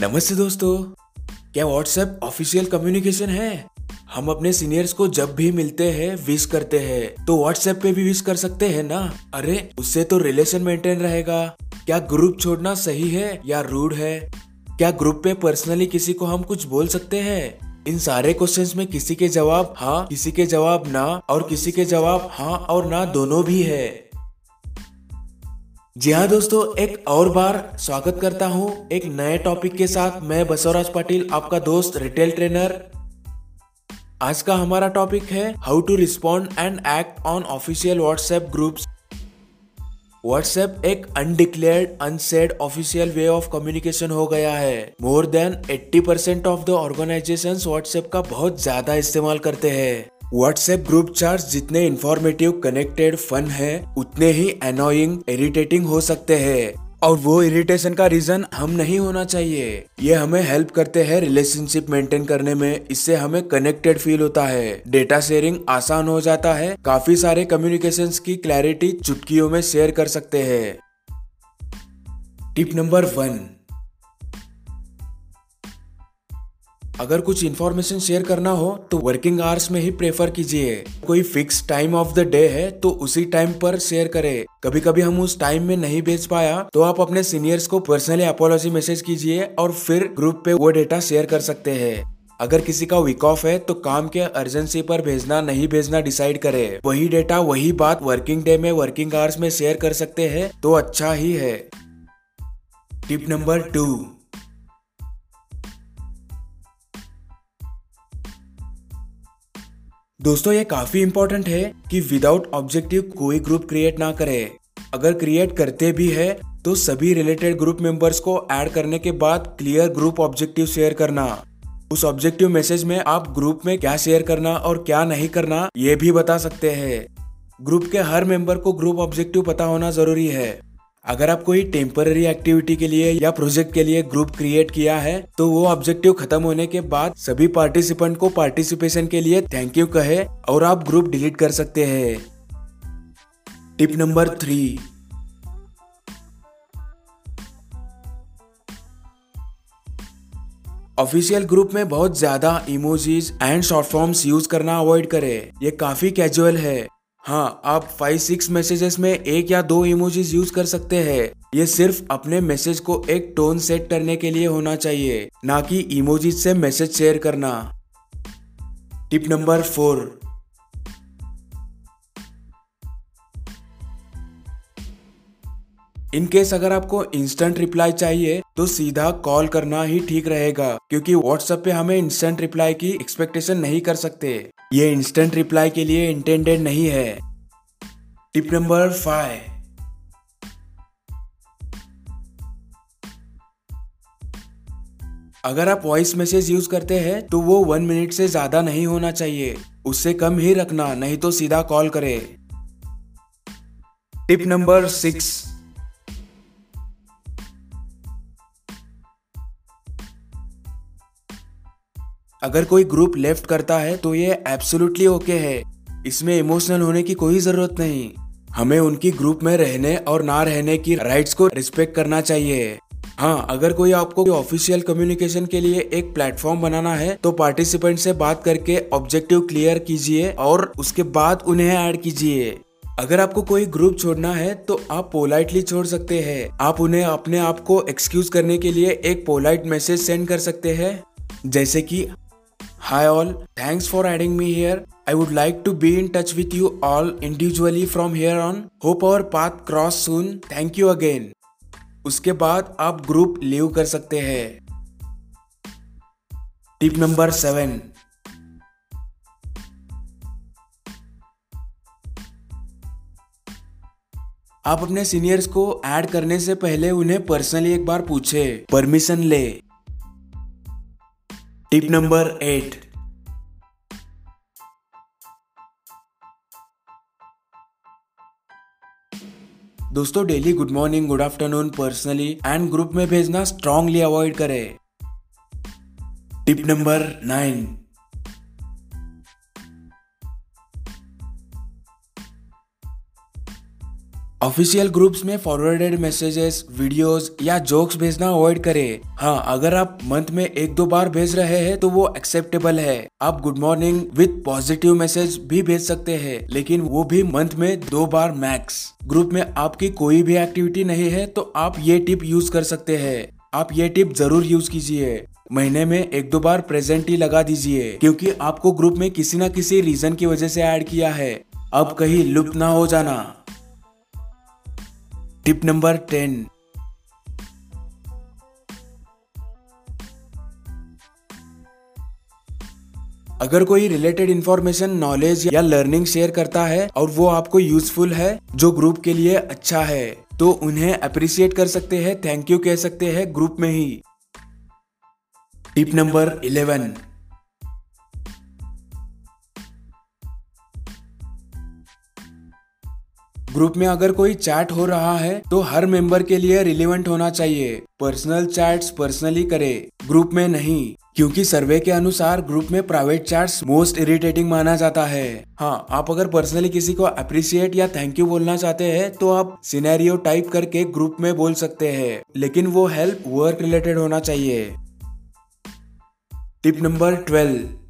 नमस्ते दोस्तों, क्या व्हाट्सएप ऑफिशियल कम्युनिकेशन है? हम अपने सीनियर्स को जब भी मिलते हैं विश करते हैं तो व्हाट्सएप पे भी विश कर सकते हैं ना? अरे, उससे तो रिलेशन मेंटेन रहेगा। क्या ग्रुप छोड़ना सही है या रूड है? क्या ग्रुप पे पर्सनली किसी को हम कुछ बोल सकते हैं? इन सारे क्वेश्चंस में किसी के जवाब हाँ किसी के जवाब ना, और किसी के जवाब हाँ और ना दोनों भी है। जी हाँ दोस्तों, एक और बार स्वागत करता हूँ एक नए टॉपिक के साथ। मैं बसवराज पाटिल, आपका दोस्त रिटेल ट्रेनर आज का हमारा टॉपिक है how to respond and act on official WhatsApp groups WhatsApp एक undeclared unsaid official way of communication हो गया है। More than 80 percent of the organization WhatsApp का बहुत ज़्यादा इस्तेमाल करते हैं। व्हाट्सएप ग्रुप चार्ट जितने इंफॉर्मेटिव कनेक्टेड फन है, उतने ही अनोइंग इरिटेटिंग हो सकते हैं। और वो इरिटेशन का रीजन हम नहीं होना चाहिए। ये हमें हेल्प करते हैं रिलेशनशिप मेंटेन करने में। इससे हमें कनेक्टेड फील होता है। डेटा शेयरिंग आसान हो जाता है। काफ़ी सारे कम्युनिकेशन की क्लैरिटी चुटकियों में शेयर कर सकते हैं। टिप नंबर वन अगर कुछ इन्फॉर्मेशन शेयर करना हो तो वर्किंग आवर्स में ही प्रेफर कीजिए। कोई fix time of the day है तो उसी टाइम पर शेयर करें। कभी कभी हम उस टाइम में नहीं भेज पाया तो आप अपने सीनियर्स को पर्सनली अपोलॉजी मैसेज कीजिए और फिर ग्रुप पे वो डेटा शेयर कर सकते हैं। अगर किसी का वीक ऑफ़ है तो काम के अर्जेंसी पर भेजना, नहीं भेजना डिसाइड करे। वही डेटा वही बात वर्किंग डे में वर्किंग आवर्स में शेयर कर सकते हैं तो अच्छा ही है। टिप नंबर टू दोस्तों, ये काफ़ी इम्पोर्टेंट है कि विदाउट ऑब्जेक्टिव कोई ग्रुप क्रिएट ना करे। अगर क्रिएट करते भी है तो सभी रिलेटेड ग्रुप मेंबर्स को ऐड करने के बाद क्लियर ग्रुप ऑब्जेक्टिव शेयर करना। उस ऑब्जेक्टिव मैसेज में आप ग्रुप में क्या शेयर करना और क्या नहीं करना, ये भी बता सकते हैं। ग्रुप के हर मेंबर को ग्रुप ऑब्जेक्टिव पता होना ज़रूरी है। अगर आप कोई टेम्पररी एक्टिविटी के लिए या प्रोजेक्ट के लिए ग्रुप क्रिएट किया है तो वो ऑब्जेक्टिव खत्म होने के बाद सभी पार्टिसिपेंट को पार्टिसिपेशन के लिए थैंक यू कहे और आप ग्रुप डिलीट कर सकते हैं। Tip number three official group में बहुत ज़्यादा emojis and short forms use करना अवॉइड करें। ये काफ़ी कैजुअल है। हाँ आप फाइव सिक्स मैसेजेस में एक या दो इमोजीज यूज़ कर सकते हैं। ये सिर्फ़ अपने मैसेज को एक टोन सेट करने के लिए होना चाहिए, ना कि इमोजीज से मैसेज शेयर करना। Tip number four in case अगर आपको इंस्टेंट रिप्लाई चाहिए तो सीधा कॉल करना ही ठीक रहेगा, क्योंकि व्हाट्सएप पे हमें इंस्टेंट रिप्लाई की एक्सपेक्टेशन नहीं कर सकते। ये इंस्टेंट रिप्लाई के लिए इंटेंडेड नहीं है। टिप नंबर फाइव अगर आप वॉइस मैसेज यूज़ करते हैं तो वो वन मिनट से ज़्यादा नहीं होना चाहिए। उससे कम ही रखना, नहीं तो सीधा कॉल करे। टिप नंबर सिक्स अगर कोई ग्रुप लेफ़्ट करता है तो ये एब्सोल्युटली ओके है। इसमें इमोशनल होने की कोई ज़रूरत नहीं। हमें उनकी ग्रुप में रहने और ना रहने की राइट्स को रिस्पेक्ट करना चाहिए। हाँ अगर कोई आपको ऑफिशियल कम्युनिकेशन के लिए एक प्लेटफॉर्म बनाना है तो पार्टिसिपेंट से बात करके ऑब्जेक्टिव क्लियर कीजिए और उसके बाद उन्हें ऐड कीजिए। अगर आपको कोई ग्रुप छोड़ना है तो आप पोलाइटली छोड़ सकते हैं। आप उन्हें अपने आप को एक्सक्यूज करने के लिए एक पोलाइट मैसेज सेंड कर सकते हैं। जैसे कि Hi all, thanks for adding me here. I would like to be in touch with you all individually from here on. Hope our path cross soon. Thank you again. उसके बाद आप group leave कर सकते हैं tip number seven आप अपने seniors को add करने से पहले उन्हें पर्सनली एक बार पूछे परमिशन ले टिप नंबर एट। दोस्तों daily good morning good afternoon personally and group में भेजना स्ट्रांगली अवॉइड करें। Tip number nine. Official groups में फॉरवर्डेड मैसेजेस वीडियोस या जोक्स भेजना अवॉइड करें। हाँ अगर आप मंथ में एक दो बार भेज रहे हैं तो वो एक्सेप्टेबल है। आप good morning with positive message भी भेज सकते हैं, लेकिन वो भी मंथ में दो बार मैक्स ग्रुप में आपकी कोई भी एक्टिविटी नहीं है तो आप ये टिप यूज़ कर सकते हैं। आप ये टिप ज़रूर यूज़ कीजिए। महीने में एक दो बार प्रेजेंट ही लगा दीजिए, क्योंकि आपको ग्रुप में किसी न किसी रीजन की वजह से ऐड किया है। अब कहीं लुप्त ना हो जाना। Tip number ten. अगर कोई रिलेटेड इंफॉर्मेशन नॉलेज या लर्निंग शेयर करता है और वो आपको यूजफुल है, जो ग्रुप के लिए अच्छा है तो उन्हें अप्रिशिएट कर सकते हैं थैंक यू कह सकते हैं ग्रुप में ही। Tip number eleven. ग्रुप में अगर कोई चैट हो रहा है तो हर मेंबर के लिए रिलेवेंट होना चाहिए। पर्सनल चैट्स पर्सनली करे। ग्रुप में नहीं, क्योंकि सर्वे के अनुसार ग्रुप में प्राइवेट चैट्स मोस्ट इरिटेटिंग माना जाता है। हाँ आप अगर पर्सनली किसी को अप्रिशिएट या थैंक यू बोलना चाहते हैं तो आप सिनेरियो टाइप करके ग्रुप में बोल सकते हैं, लेकिन वो हेल्प वर्क रिलेटेड होना चाहिए। टिप नंबर ट्वेल्व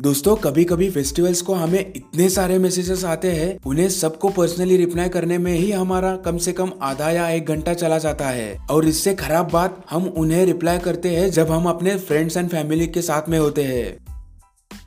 दोस्तों कभी कभी फेस्टिवल्स को हमें इतने सारे मैसेजेस आते हैं, उन्हें सबको पर्सनली रिप्लाई करने में ही हमारा कम से कम आधा या एक घंटा चला जाता है। और इससे खराब बात, हम उन्हें रिप्लाई करते हैं जब हम अपने फ्रेंड्स एंड फैमिली के साथ में होते हैं।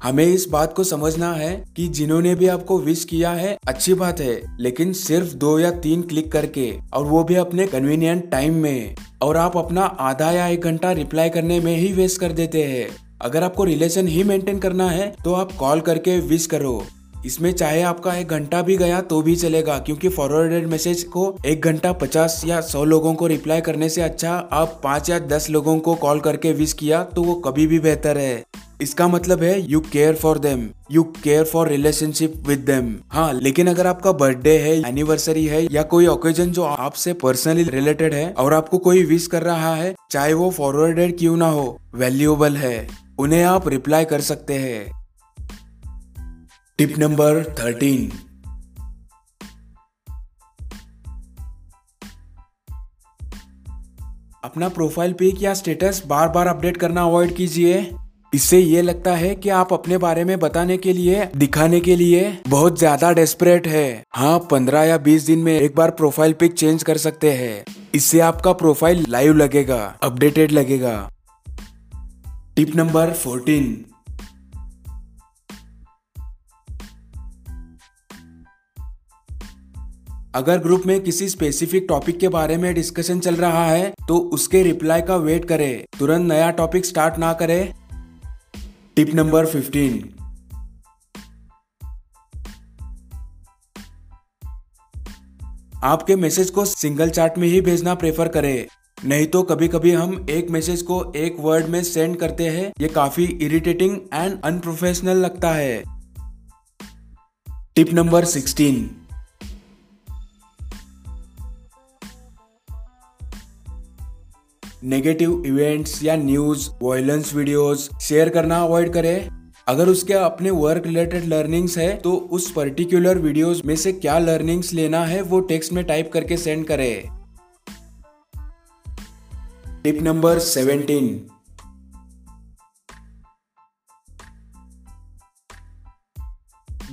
हमें इस बात को समझना है कि जिन्होंने भी आपको विश किया है, अच्छी बात है, लेकिन सिर्फ़ दो या तीन क्लिक करके, और वो भी अपने कन्वीनियंट टाइम में, और आप अपना आधा या एक घंटा रिप्लाई करने में ही वेस्ट कर देते हैं। अगर आपको रिलेशन ही मेंटेन करना है तो आप कॉल करके विश करो। इसमें चाहे आपका एक घंटा भी गया तो भी चलेगा, क्योंकि फॉरवर्डेड मैसेज को एक घंटा पचास या सौ लोगों को रिप्लाई करने से अच्छा आप पाँच या दस लोगों को कॉल करके विश किया तो वो कभी भी बेहतर है। इसका मतलब है you care for them you care for relationship with them हाँ लेकिन अगर आपका बर्थडे है एनिवर्सरी है, या कोई ओकेजन जो आपसे पर्सनली रिलेटेड है, और आपको कोई विश कर रहा है, चाहे वो फॉरवर्डेड क्यों ना हो वैल्यूएबल है। उन्हें आप रिप्लाई कर सकते हैं। टिप नंबर थर्टीन अपना प्रोफ़ाइल पिक या स्टेटस बार बार अपडेट करना अवॉइड कीजिए। इससे ये लगता है कि आप अपने बारे में बताने के लिए, दिखाने के लिए बहुत ज़्यादा डेस्परेट है। हाँ पंद्रह या बीस दिन में एक बार प्रोफ़ाइल पिक चेंज कर सकते हैं। इससे आपका प्रोफ़ाइल लाइव लगेगा अपडेटेड लगेगा। टिप नंबर फोर्टीन अगर ग्रुप में किसी स्पेसिफिक टॉपिक के बारे में डिस्कशन चल रहा है तो उसके रिप्लाई का वेट करें। तुरंत नया टॉपिक स्टार्ट ना करें। टिप नंबर फिफ्टीन आपके मैसेज को सिंगल चार्ट में ही भेजना प्रेफर करें। नहीं तो कभी कभी हम एक मैसेज को एक वर्ड में सेंड करते हैं, ये काफ़ी इरिटेटिंग एंड अनप्रोफेशनल लगता है। Tip number sixteen negative events या न्यूज़ वायलेंस वीडियोस शेयर करना अवॉइड करें। अगर उसके अपने वर्क रिलेटेड लर्निंग्स है तो उस पर्टिकुलर वीडियोस में से क्या लर्निंग्स लेना है, वो टेक्स्ट में टाइप करके सेंड करें। टिप नंबर सेवेंटीन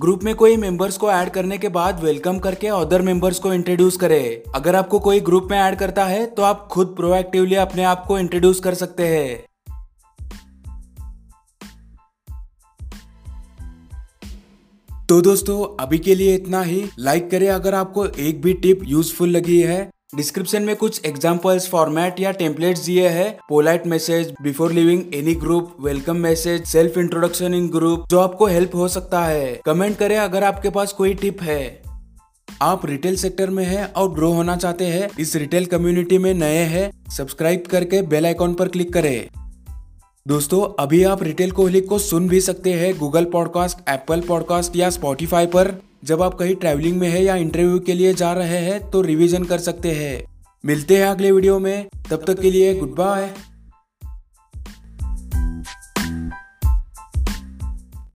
ग्रुप में कोई मेंबर्स को ऐड करने के बाद वेलकम करके अदर मेंबर्स को इंट्रोड्यूस करें। अगर आपको कोई ग्रुप में ऐड करता है तो आप खुद प्रोएक्टिवली अपने आप को इंट्रोड्यूस कर सकते हैं। तो दोस्तों, अभी के लिए इतना ही। लाइक करें अगर आपको एक भी टिप यूजफुल लगी है। डिस्क्रिप्शन में कुछ एग्जाम्पल्स फॉर्मेट या टेम्पलेट्स दिए हैं। Polite message before leaving any group welcome message self introduction in group जो आपको हेल्प हो सकता है। कमेंट करें अगर आपके पास कोई टिप है। आप रिटेल सेक्टर में हैं और ग्रो होना चाहते हैं, इस रिटेल कम्युनिटी में नए हैं सब्सक्राइब करके बेल आइकॉन पर क्लिक करें। दोस्तों, अभी आप रिटेल कोहली को सुन भी सकते हैं गूगल पॉडकास्ट एप्पल पॉडकास्ट या स्पॉटिफाई पर। जब आप कहीं ट्रैवलिंग में है या इंटरव्यू के लिए जा रहे हैं तो रिवीजन कर सकते हैं। मिलते हैं अगले वीडियो में। तब तक के लिए गुड बाय